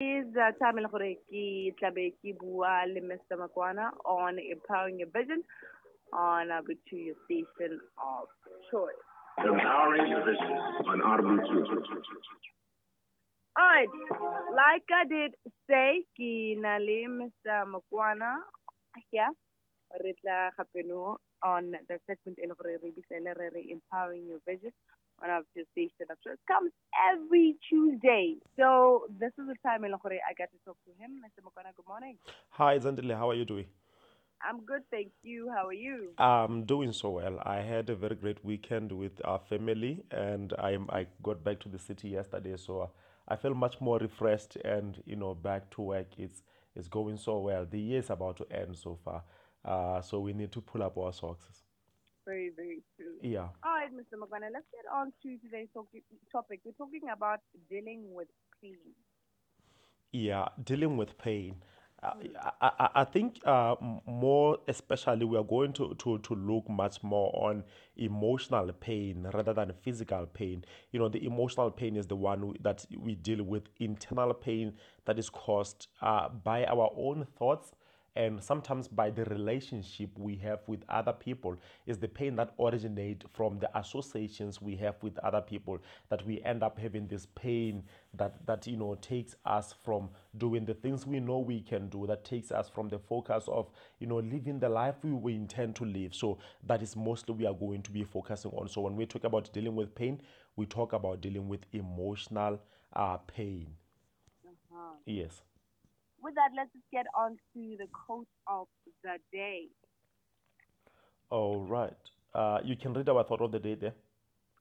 is uh, time e le gore ke tlabe ke bua le Mr. Makwana on empowering your vision on uh, to your station of choice. Empowering your vision on RB2. Alright, like I did say, ke na le Mr. Makwana here. Re tla on the segment e le gore re bisele re re empowering your vision on our station of choice comes every Tuesday. So this is the time in le gore I get to talk to him. Mr. Makwana, good morning. Hi, Zandile. How are you doing? I'm good, thank you. How are you? I'm doing so well. I had a very great weekend with our family, and I I got back to the city yesterday, so I feel much more refreshed and you know back to work. It's it's going so well. The year is about to end so far, uh, so we need to pull up our socks. Very, very true. Yeah. All right, Mr. Makwana, let's get on to today's topic. We're talking about dealing with pain. Yeah, dealing with pain. Uh, I, I, I think uh, more especially we are going to, to, to look much more on emotional pain rather than physical pain. You know, the emotional pain is the one we- that we deal with, internal pain that is caused uh, by our own thoughts and sometimes by the relationship we have with other people is the pain that originate from the associations we have with other people that we end up having this pain that that you know takes us from doing the things we know we can do that takes us from the focus of you know living the life we, we intend to live. So that is mostly we are going to be focusing on. So when we talk about dealing with pain we talk about dealing with emotional uh, pain. Uh-huh. yes With that, let's just get on to the quote of the day. all right uh, you can read our thought of the day there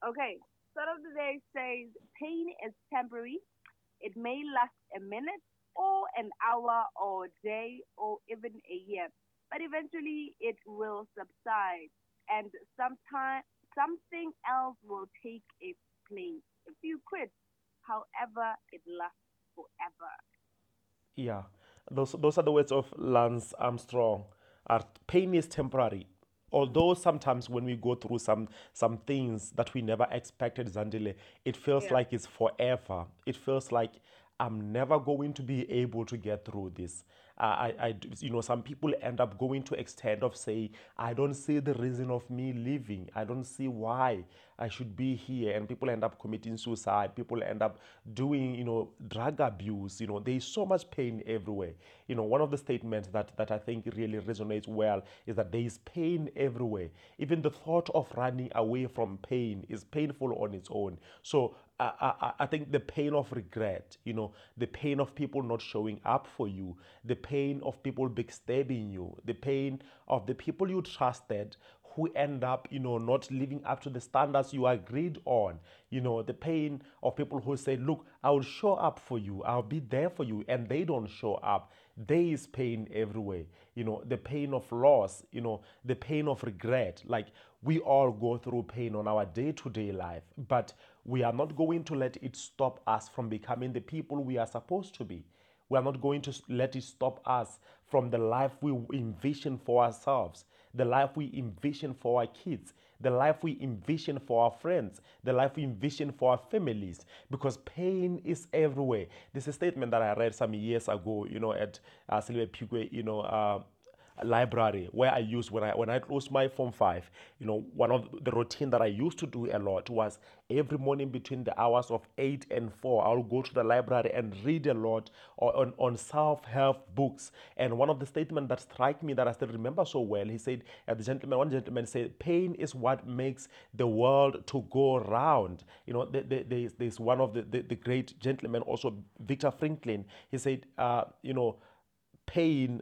Okay, thought of the day says pain is temporary. It may last a minute or an hour or a day or even a year, but eventually it will subside and sometime something else will take its place. If you quit, however, it lasts forever. Yeah, those those are the words of Lance Armstrong. Our pain is temporary. Although sometimes when we go through some some things that we never expected, Zandile, it feels Yeah. like it's forever. It feels like I'm never going to be able to get through this. I, I, you know, some people end up going to extent of saying, I don't see the reason of me living. I don't see why I should be here. And people end up committing suicide. People end up doing, you know, drug abuse. You know, there is so much pain everywhere. You know, one of the statements that, that I think really resonates well is that there is pain everywhere. Even the thought of running away from pain is painful on its own. So I, I, I think the pain of regret, you know, the pain of people not showing up for you, the pain of people backstabbing you, the pain of the people you trusted who end up, you know, not living up to the standards you agreed on. You know, the pain of people who say, look, I will show up for you, I'll be there for you, and they don't show up. There is pain everywhere. You know, the pain of loss, you know, the pain of regret. Like, we all go through pain on our day to day life, but we are not going to let it stop us from becoming the people we are supposed to be. We are not going to let it stop us from the life we envision for ourselves, the life we envision for our kids, the life we envision for our friends, the life we envision for our families, because pain is everywhere. This is a statement that I read some years ago, you know, at uh, Pigwe, you know, uh, library where I used when I when I closed my form five. You know, one of the routine that I used to do a lot was every morning between the hours of eight and four, I'll go to the library and read a lot on, on self help books. And one of the statements that strike me that I still remember so well, he said, uh, the gentleman, one gentleman said, pain is what makes the world to go round. You know, the, the, there's, one of the, the, the great gentlemen, also Victor Franklin. He said, uh, you know, pain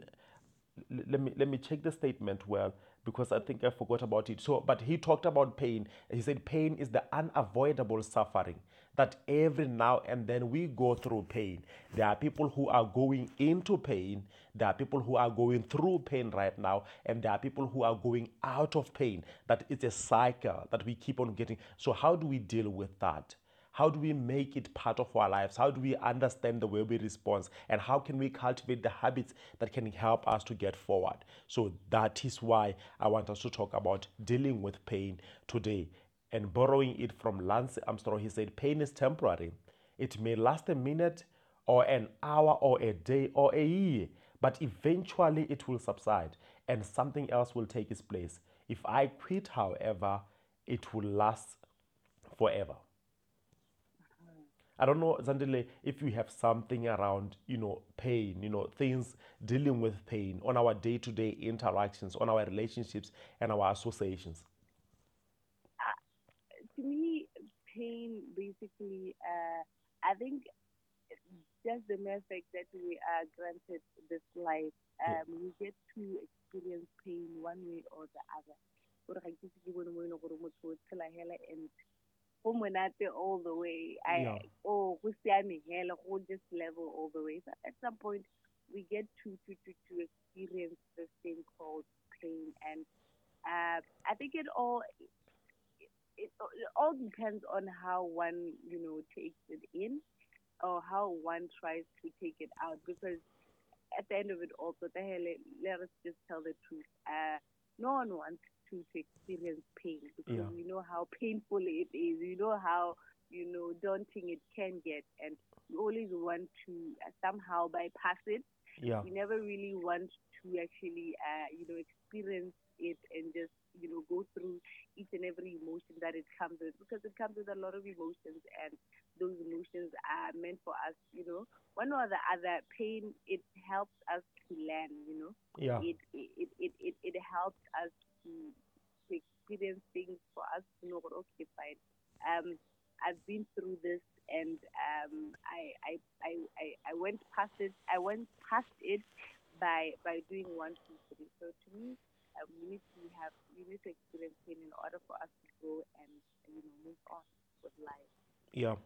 let me let me check the statement well because I think I forgot about it. So, but he talked about pain. He said pain is the unavoidable suffering that every now and then we go through pain. There are people who are going into pain. There are people who are going through pain right now, and there are people who are going out of pain. That it's a cycle that we keep on getting. So, how do we deal with that? How do we make it part of our lives? How do we understand the way we respond? And how can we cultivate the habits that can help us to get forward? So that is why I want us to talk about dealing with pain today. And borrowing it from Lance Armstrong, he said, Pain is temporary. It may last a minute or an hour or a day or a year, but eventually it will subside and something else will take its place. If I quit, however, it will last forever. I don't know, Zandile, if you have something around, you know, pain, you know, things dealing with pain on our day to day interactions, on our relationships and our associations. to me, pain basically, uh, I think just the mere fact that we are granted this life, um, yeah. we get to experience pain one way or the other. gore ga ke se ke bone mo leng gore motho o tshela hela and go monate all the way I, yeah. oh go siame hela go just level all the way but at some point we get to to to, to experience this thing called pain and uh, I think it all it, it all depends on how one, you know, takes it in or how one tries to take it out. Because at the end of it all, so let us just tell the truth. Uh, no one wants to, to experience pain because yeah. you know how painful it is. You know how you know daunting it can get, and you always want to uh, somehow bypass it. Yeah. You never really want to actually, uh, you know, experience it and just you know go through each and every emotion that it comes with because it comes with a lot of emotions and those emotions are meant for us you know one or the other pain it helps us to learn you know yeah it it it it, it helps us to, experience things for us to know okay fine um I've been through this and um, I, I, I, I went past it. I went past it by by doing one, two, three. So to me, um, we need to have we need to experience pain in order for us to grow and you know move on with life. Yeah.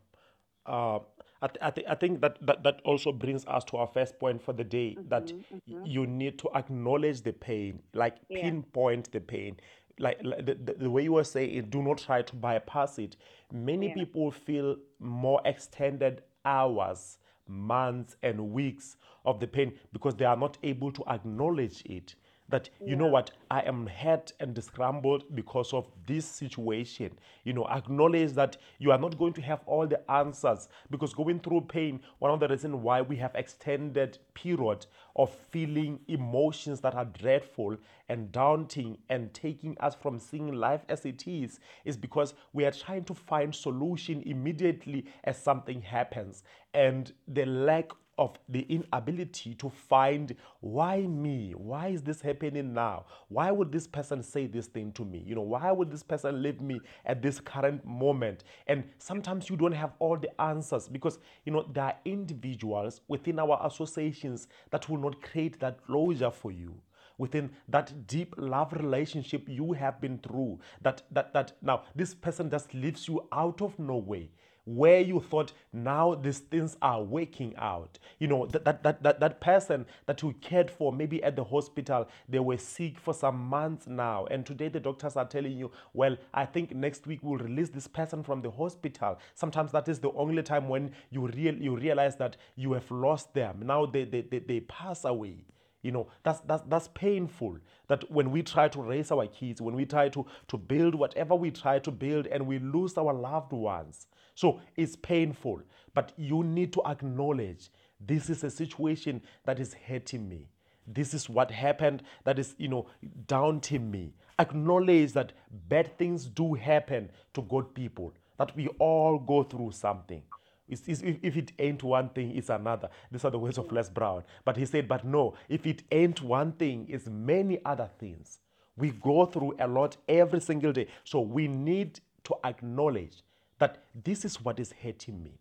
Uh, I, th- I, th- I think that, that that also brings us to our first point for the day mm-hmm, that mm-hmm. you need to acknowledge the pain, like yeah. pinpoint the pain. Like, like the, the, the, way you were saying, do not try to bypass it. Many yeah. people feel more extended hours, months, and weeks of the pain because they are not able to acknowledge it that you know what? I am hurt and scrambled because of this situation. You know acknowledge that you are not going to have all the answers because going through pain one of the reasons why we have extended period of feeling emotions that are dreadful and daunting and taking us from seeing life as it is is because we are trying to find solution immediately as something happens. And the lack of the inability to find why me? Why is this happening now? Why would this person say this thing to me? You know, why would this person leave me at this current moment? And sometimes you don't have all the answers because, you know, there are individuals within our associations that will not create that closure for you within that deep love relationship you have been through that that that now this person just leaves you out of nowhere where you thought now these things are working out. You know, that, that, that, that, that person that you cared for, maybe at the hospital, they were sick for some months now. And today the doctors are telling you, well, I think next week we'll release this person from the hospital. Sometimes that is the only time when you, real, you realize that you have lost them. Now they, they, they, they pass away. You know, that's, that's, that's painful. That when we try to raise our kids, when we try to, to build whatever we try to build and we lose our loved ones, so it's painful, but you need to acknowledge this is a situation that is hurting me. This is what happened that is, you know, daunting me. Acknowledge that bad things do happen to good people, that we all go through something. It's, it's, if it ain't one thing, it's another. These are the words of Les Brown. But he said, but no, if it ain't one thing, it's many other things. We go through a lot every single day. So we need to acknowledge that this is what is hurting me.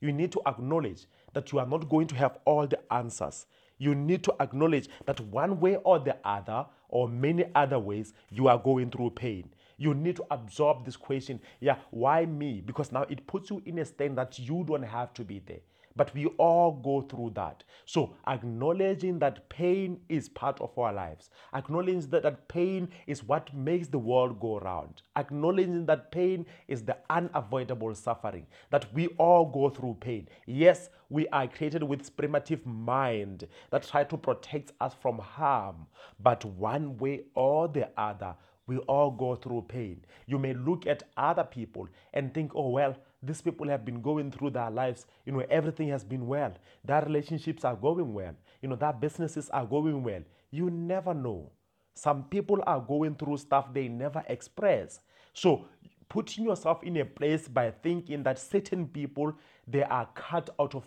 You need to acknowledge that you are not going to have all the answers. You need to acknowledge that one way or the other, or many other ways, you are going through pain. You need to absorb this question. Yeah, why me? Because now it puts you in a state that you don't have to be there. But we all go through that. So, acknowledging that pain is part of our lives, acknowledging that, that pain is what makes the world go round, acknowledging that pain is the unavoidable suffering, that we all go through pain. Yes, we are created with primitive mind that try to protect us from harm, but one way or the other, we all go through pain. You may look at other people and think, oh, well, these people have been going through their lives. You know, everything has been well. Their relationships are going well. You know, their businesses are going well. You never know. Some people are going through stuff they never express. So, putting yourself in a place by thinking that certain people they are cut out of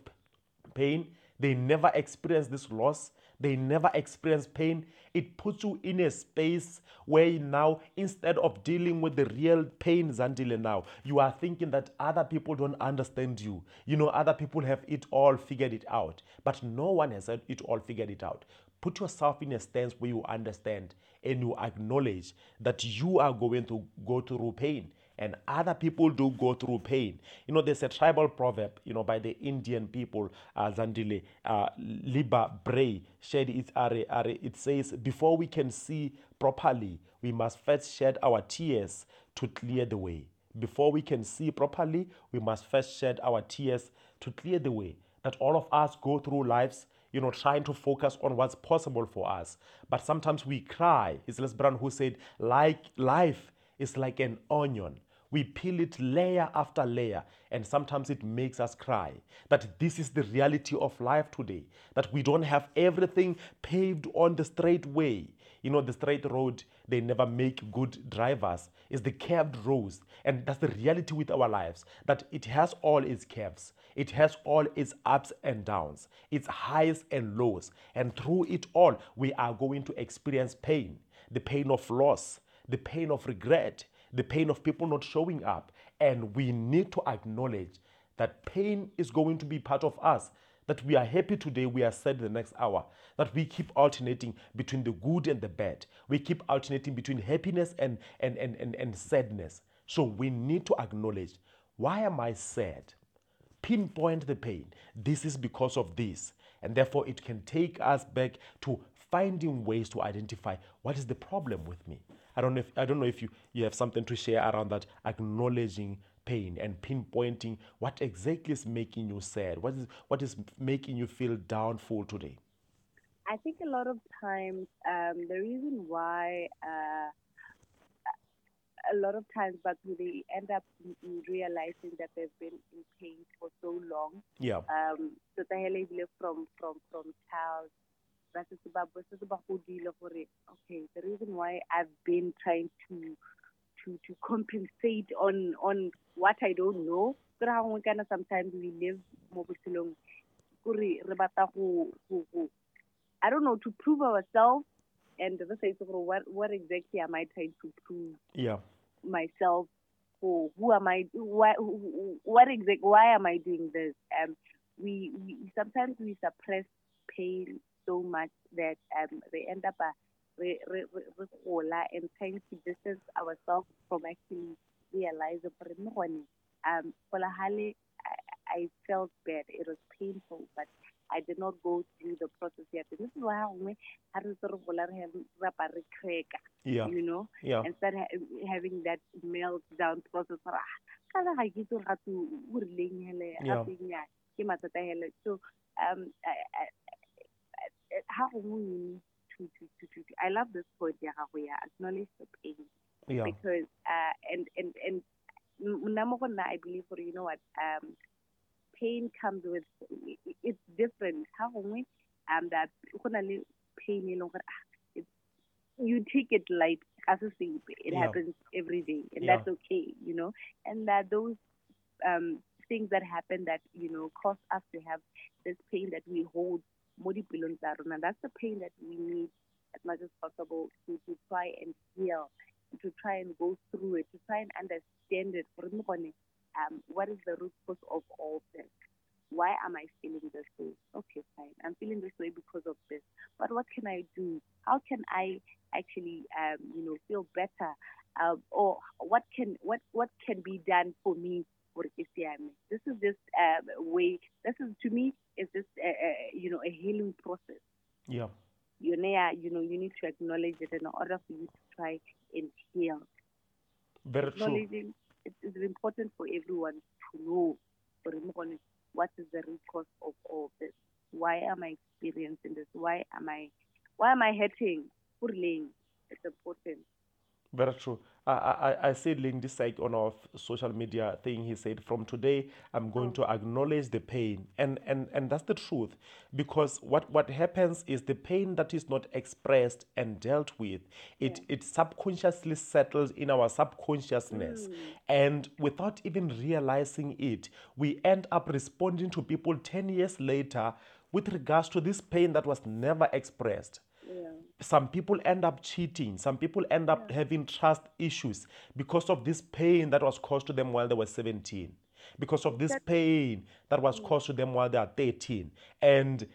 pain, they never experience this loss, they never experience pain. It puts you in a space where now, instead of dealing with the real pain, Zandile, now, you are thinking that other people don't understand you. You know, other people have it all figured it out. But no one has it all figured it out. Put yourself in a stance where you understand and you acknowledge that you are going to go through pain and other people do go through pain. You know, there's a tribal proverb, you know, by the Indian people, uh, Zandile, uh, Libba Bray, shed it, are, are, it says, before we can see properly, we must first shed our tears to clear the way. Before we can see properly, we must first shed our tears to clear the way. That all of us go through lives you know, trying to focus on what's possible for us. But sometimes we cry. It's Les Brown who said, like life is like an onion. We peel it layer after layer, and sometimes it makes us cry. That this is the reality of life today. That we don't have everything paved on the straight way. You know, the straight road, they never make good drivers. It's the curved roads. And that's the reality with our lives. That it has all its curves. It has all its ups and downs, its highs and lows. And through it all, we are going to experience pain the pain of loss, the pain of regret, the pain of people not showing up. And we need to acknowledge that pain is going to be part of us. That we are happy today, we are sad the next hour. That we keep alternating between the good and the bad. We keep alternating between happiness and, and, and, and, and sadness. So we need to acknowledge why am I sad? Pinpoint the pain. This is because of this. And therefore, it can take us back to finding ways to identify what is the problem with me. I don't know if I don't know if you, you have something to share around that, acknowledging pain and pinpointing what exactly is making you sad. What is what is making you feel downful today? I think a lot of times um, the reason why uh, a lot of times, but they end up realizing that they've been in pain for so long. Yeah. Um, so they from from from child ba setse ba setse ba godile gore okay the reason why I've been trying to to to compensate on on what I don't know ke ra gongwe kana sometimes we live mo botshelong kore re batla go go I don't know to prove ourselves and say gore what what exactly am I trying to prove yeah. myself for who am I why what exactly why am I doing this? Um we, we sometimes we suppress pain so much that um, they end up uh, re, re, re, and trying to distance ourselves from actually realizing um, I, I felt bad. It was painful, but I did not go through the process yet. And this is why I yeah. you know, yeah. and start ha- having that meltdown process. Yeah. So um, I, I, how to, to, to, to, I love this point, yeah, acknowledge the pain. Yeah. Because, uh, and, and, and, I believe, for you know what, um, pain comes with, it's different. How we um, that pain, you know, it's, you take it light as a thing. It Yeah. happens every day, and Yeah. that's okay, you know. And that those um, things that happen that you know cause us to have this pain that we hold mo dipelong tsa that's the pain that we need as much as possible to, to try and heal to try and go through it to try and understand it um what is the root cause of all this why am I feeling this way? Okay, fine. I'm feeling this way because of this. But what can I do? How can I actually, um, you know, feel better? Uh, or what can what what can be done for me This is just uh, a way. This is to me is just a, a, you know a healing process. Yeah. You know, you know, you need to acknowledge it in order for you to try and heal. Very true. Acknowledging it is important for everyone to know for everyone, what is the root cause of all this. Why am I experiencing this? Why am I why am I hurting? It's important. Very true. I, I, I said Lindy Sek on our social media thing. He said, "From today, I'm going to acknowledge the pain," and and and that's the truth, because what what happens is the pain that is not expressed and dealt with, it it subconsciously settles in our subconsciousness, mm. and without even realizing it, we end up responding to people ten years later with regards to this pain that was never expressed. Some people end up cheating some people end up having trust issues because of this pain that was caused to them while they were 17 because of this pain that was mm. caused to them while they are 13 and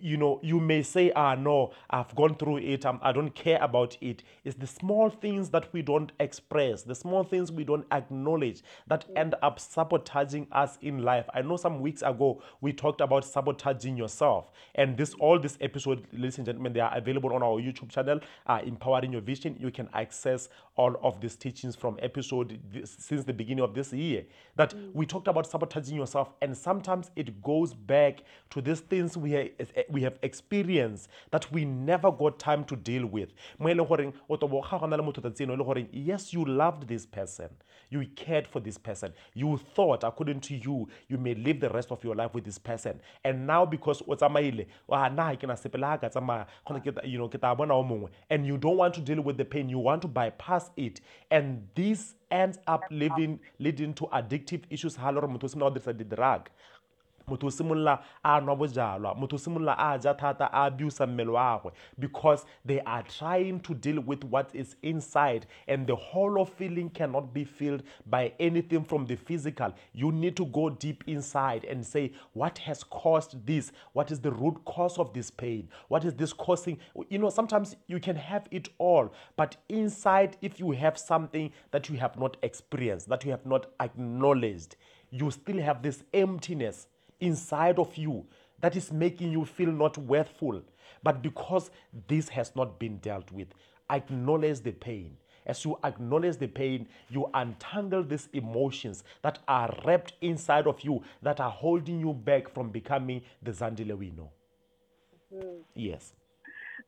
you know you may say ah no i've gone through it. I'm, i don't care about it. It's the small things that we don't express the small things we don't acknowledge that end up sabotaging us in life. I know some weeks ago we talked about sabotaging yourself and this all this episode ladies and gentlemen they are available on our youtube channel uh, empowering your vision. You can access all of these teachings from episode this, since the beginning of this year that we talked about sabotaging yourself and sometimes it goes back to these things we have, we have experience that we never got time to deal with. Mo e leng goreng o tobo ga gona le motho tsatsi eno e le goreng yes you loved this person. You cared for this person. You thought according to you you may live the rest of your life with this person. And now because o tsamaile ah na ke na sepele ha ka tsamaya. You know ke ta bona o mongwe. And you don't want to deal with the pain. You want to bypass it. And this ends up living leading to addictive issues. Ha le gore motho o simolola go dirisa di-drug motho o simolola a nwa bojalwa motho o simolola a ja thata a abuse mmele wa gagwe because they are trying to deal with what is inside and the hollow feeling cannot be filled by anything from the physical. You need to go deep inside and say what has caused this? What is the root cause of this pain? What is this causing? You know sometimes you can have it all but inside if you have something that you have not experienced that you have not acknowledged you still have this emptiness inside of you that is making you feel not worthful. But because this has not been dealt with, acknowledge the pain. As you acknowledge the pain, you untangle these emotions that are wrapped inside of you that are holding you back from becoming the Zandile we know. Yes.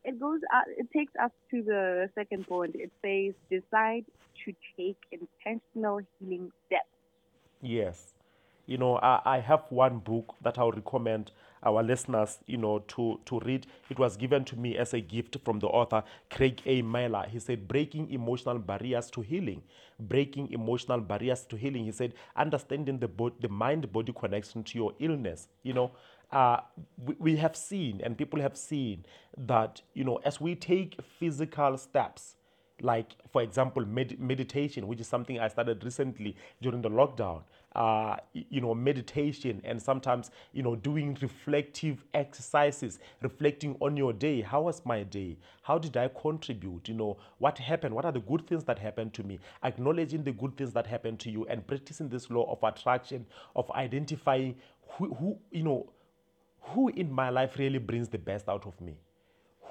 It goes. Uh, it takes us to the second point. It says decide to take intentional healing steps. Yes. You know, I, I have one book that I'll recommend our listeners, you know, to, to read. It was given to me as a gift from the author Craig A. Miller. He said, Breaking Emotional Barriers to Healing. Breaking Emotional Barriers to Healing. He said, Understanding the, bo- the mind body connection to your illness. You know, uh, we, we have seen and people have seen that, you know, as we take physical steps, like for example med- meditation which is something i started recently during the lockdown uh, you know meditation and sometimes you know doing reflective exercises reflecting on your day. How was my day? How did i contribute? You know what happened? What are the good things that happened to me? Acknowledging the good things that happened to you and practicing this law of attraction of identifying who, who you know who in my life really brings the best out of me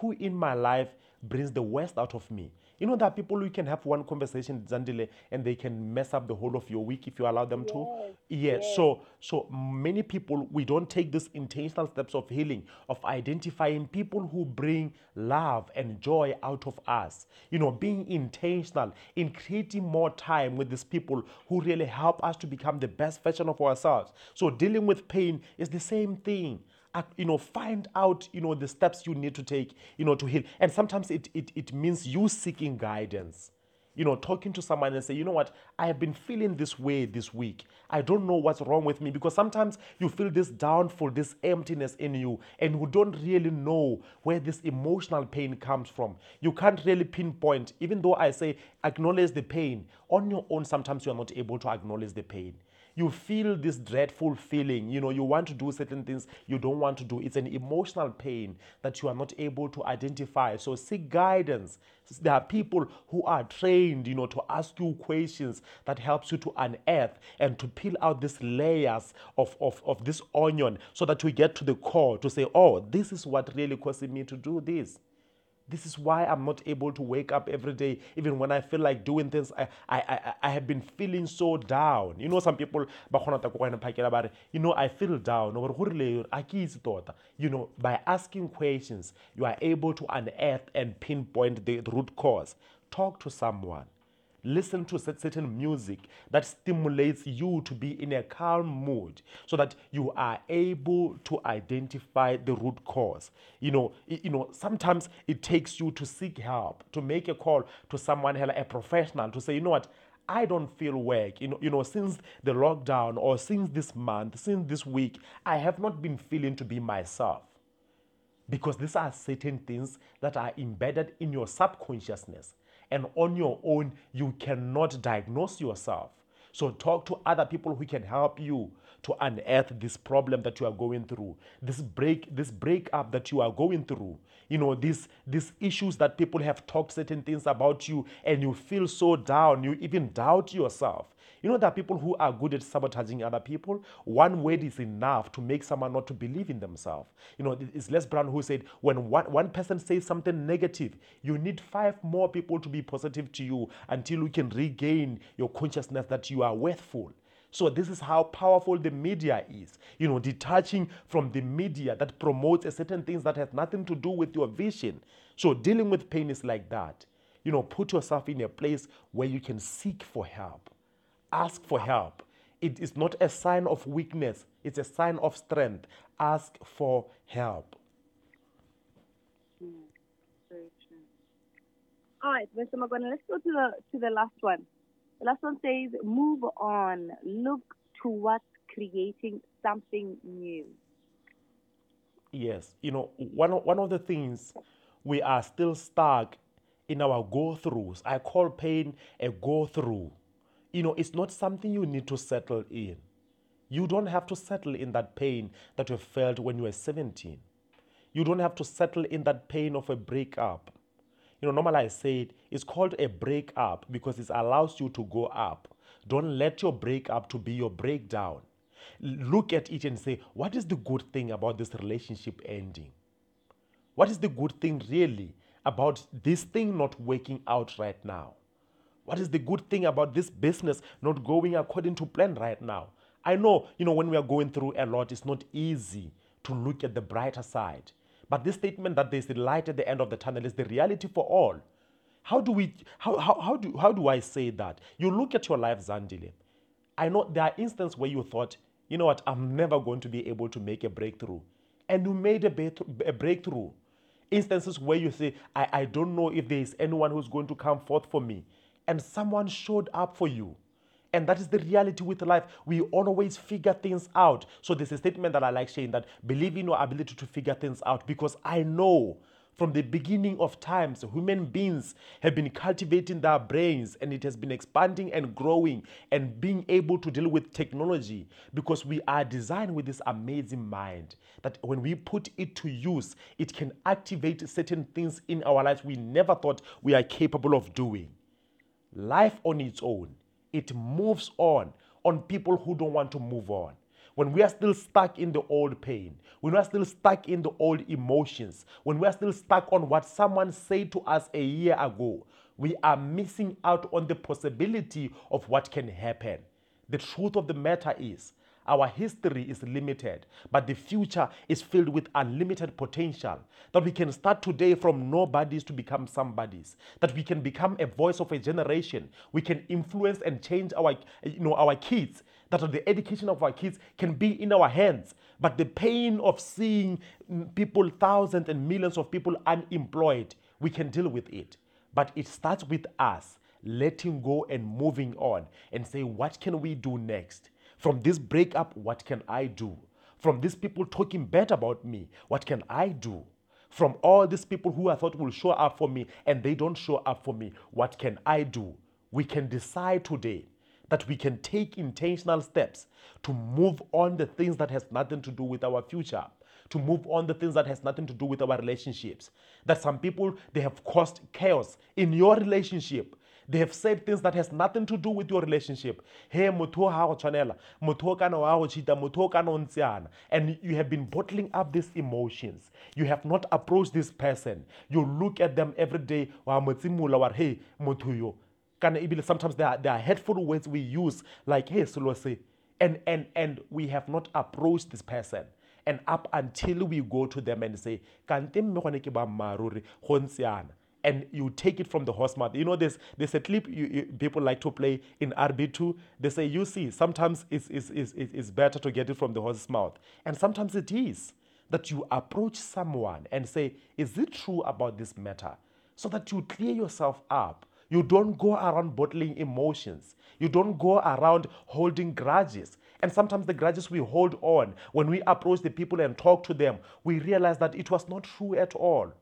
who in my life brings the worst out of me. You know, there are people who can have one conversation, Zandile, and they can mess up the whole of your week if you allow them to. Yes. So, so many people we don't take these intentional steps of healing, of identifying people who bring love and joy out of us. You know, being intentional in creating more time with these people who really help us to become the best version of ourselves. So, dealing with pain is the same thing you know find out you know the steps you need to take you know to heal. And sometimes it, it it means you seeking guidance. You know talking to someone and say you know what? I have been feeling this way this week. I don't know what's wrong with me because sometimes you feel this downfall this emptiness in you and you don't really know where this emotional pain comes from. You can't really pinpoint even though i say acknowledge the pain on your own sometimes you're not able to acknowledge the pain you feel this dreadful feeling. You know you want to do certain things you don't want to do. It's an emotional pain that you are not able to identify. So seek guidance. There are people who are trained you know to ask you questions that helps you to unearth and to peel out these layers of, of, of this onion so that we get to the core to say oh this is what really causing me to do this this is why I'm not able to wake up every day, even when I feel like doing things. I, I, I, I have been feeling so down. You know, some people, you know, I feel down. Tota. You know, by asking questions, you are able to unearth and pinpoint the root cause. Talk to someone listen to certain music that stimulates you to be in a calm mood so that you are able to identify the root cause. You know you know sometimes it takes you to seek help to make a call to someone a professional to say you know what? I don't feel work. You know, you know, since the lockdown or since this month, since this week, I have not been feeling to be myself. Because these are certain things that are embedded in your subconsciousness and on your own you cannot diagnose yourself. So talk to other people who can help you to unearth this problem that you are going through this break this breakup that you are going through. You know these these issues that people have talked certain things about you and you feel so down you even doubt yourself you know, there are people who are good at sabotaging other people. One word is enough to make someone not to believe in themselves. You know, it's Les Brown who said, when one, one person says something negative, you need five more people to be positive to you until you can regain your consciousness that you are worthful. So this is how powerful the media is. You know, detaching from the media that promotes a certain things that has nothing to do with your vision. So dealing with pain is like that. You know, put yourself in a place where you can seek for help ask for help. It is not a sign of weakness, it's a sign of strength. Ask for help. Very true. All right, Mr. Makwana, let's go to the to the last one. The last one says, "Move on. Look towards creating something new." Yes, you know, one of, one of the things we are still stuck in our go throughs. I call pain a go through. You know, it's not something you need to settle in. You don't have to settle in that pain that you felt when you were 17. You don't have to settle in that pain of a breakup. You know, normally I said it's called a breakup because it allows you to go up. Don't let your breakup to be your breakdown. Look at it and say, what is the good thing about this relationship ending? What is the good thing really about this thing not working out right now? What is the good thing about this business not going according to plan right now? I know, you know, when we are going through a lot, it's not easy to look at the brighter side. But this statement that there's light at the end of the tunnel is the reality for all. How do we how, how, how do how do I say that? You look at your life, Zandile. I know there are instances where you thought, you know what, I'm never going to be able to make a breakthrough. And you made a, break- a breakthrough. Instances where you say, I, I don't know if there is anyone who's going to come forth for me. And someone showed up for you. And that is the reality with life. We always figure things out. So there's a statement that I like saying that believe in your ability to figure things out because I know from the beginning of times, human beings have been cultivating their brains and it has been expanding and growing and being able to deal with technology because we are designed with this amazing mind that when we put it to use, it can activate certain things in our lives we never thought we are capable of doing life on its own, it moves on on people who don't want to move on. When we are still stuck in the old pain, when we are still stuck in the old emotions, when we are still stuck on what someone said to us a year ago, we are missing out on the possibility of what can happen. The truth of the matter is, our history is limited, but the future is filled with unlimited potential. That we can start today from nobodies to become somebodies. That we can become a voice of a generation. We can influence and change our, you know, our kids. That the education of our kids can be in our hands. But the pain of seeing people, thousands and millions of people unemployed, we can deal with it. But it starts with us letting go and moving on and say, what can we do next? From this breakup, what can I do? From these people talking bad about me, what can I do? From all these people who I thought will show up for me and they don't show up for me, what can I do? We can decide today that we can take intentional steps to move on the things that has nothing to do with our future to move on the things that has nothing to do with our relationships that some people they have caused chaos in your relationship they have said things that has nothing to do with your relationship. Hey motho ha go tshwanela motho kana wa go motho and you have been bottling up these emotions. You have not approached this person. You look at them every day wa motsimula wa hey motho yo. Kana ebile sometimes there are, there are hurtful words we use like hey selo se. And and and we have not approached this person. And up until we go to them and say kante mme gone ke ba mmaruri go ntseana and you take it from the horse mouth. You know, there's there's a clip you, you, people like to play in RB2. They say, you see, sometimes it's, it's, it's, it's better to get it from the horse's mouth. And sometimes it is that you approach someone and say, is it true about this matter? So that you clear yourself up. You don't go around bottling emotions. You don't go around holding grudges. And sometimes the grudges we hold on, when we approach the people and talk to them, we realize that it was not true at all.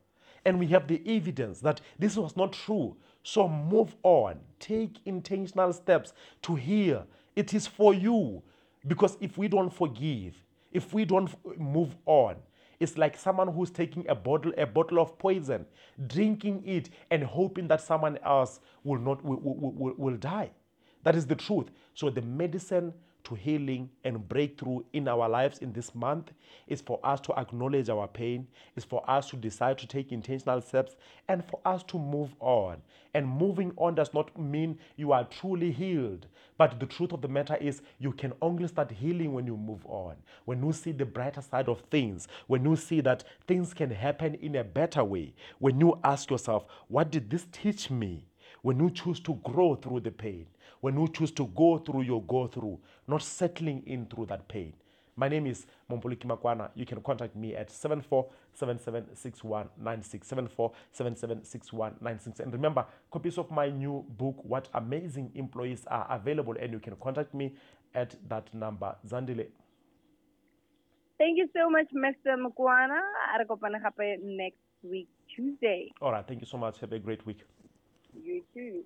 And we have the evidence that this was not true. So move on. Take intentional steps to heal. It is for you. Because if we don't forgive, if we don't move on, it's like someone who's taking a bottle, a bottle of poison, drinking it, and hoping that someone else will not will, will, will, will die. That is the truth. So the medicine to healing and breakthrough in our lives in this month is for us to acknowledge our pain, is for us to decide to take intentional steps, and for us to move on. And moving on does not mean you are truly healed. But the truth of the matter is, you can only start healing when you move on. When you see the brighter side of things, when you see that things can happen in a better way, when you ask yourself, what did this teach me? When you choose to grow through the pain, when you choose to go through your go through, not settling in through that pain. My name is Mompoluki Makwana. You can contact me at 74776196, 74776196. And remember, copies of my new book, What Amazing Employees Are, available, and you can contact me at that number. Zandile. Thank you so much, Mr. Makwana. Re kopana gape next week, Tuesday. All right. Thank you so much. Have a great week. You too.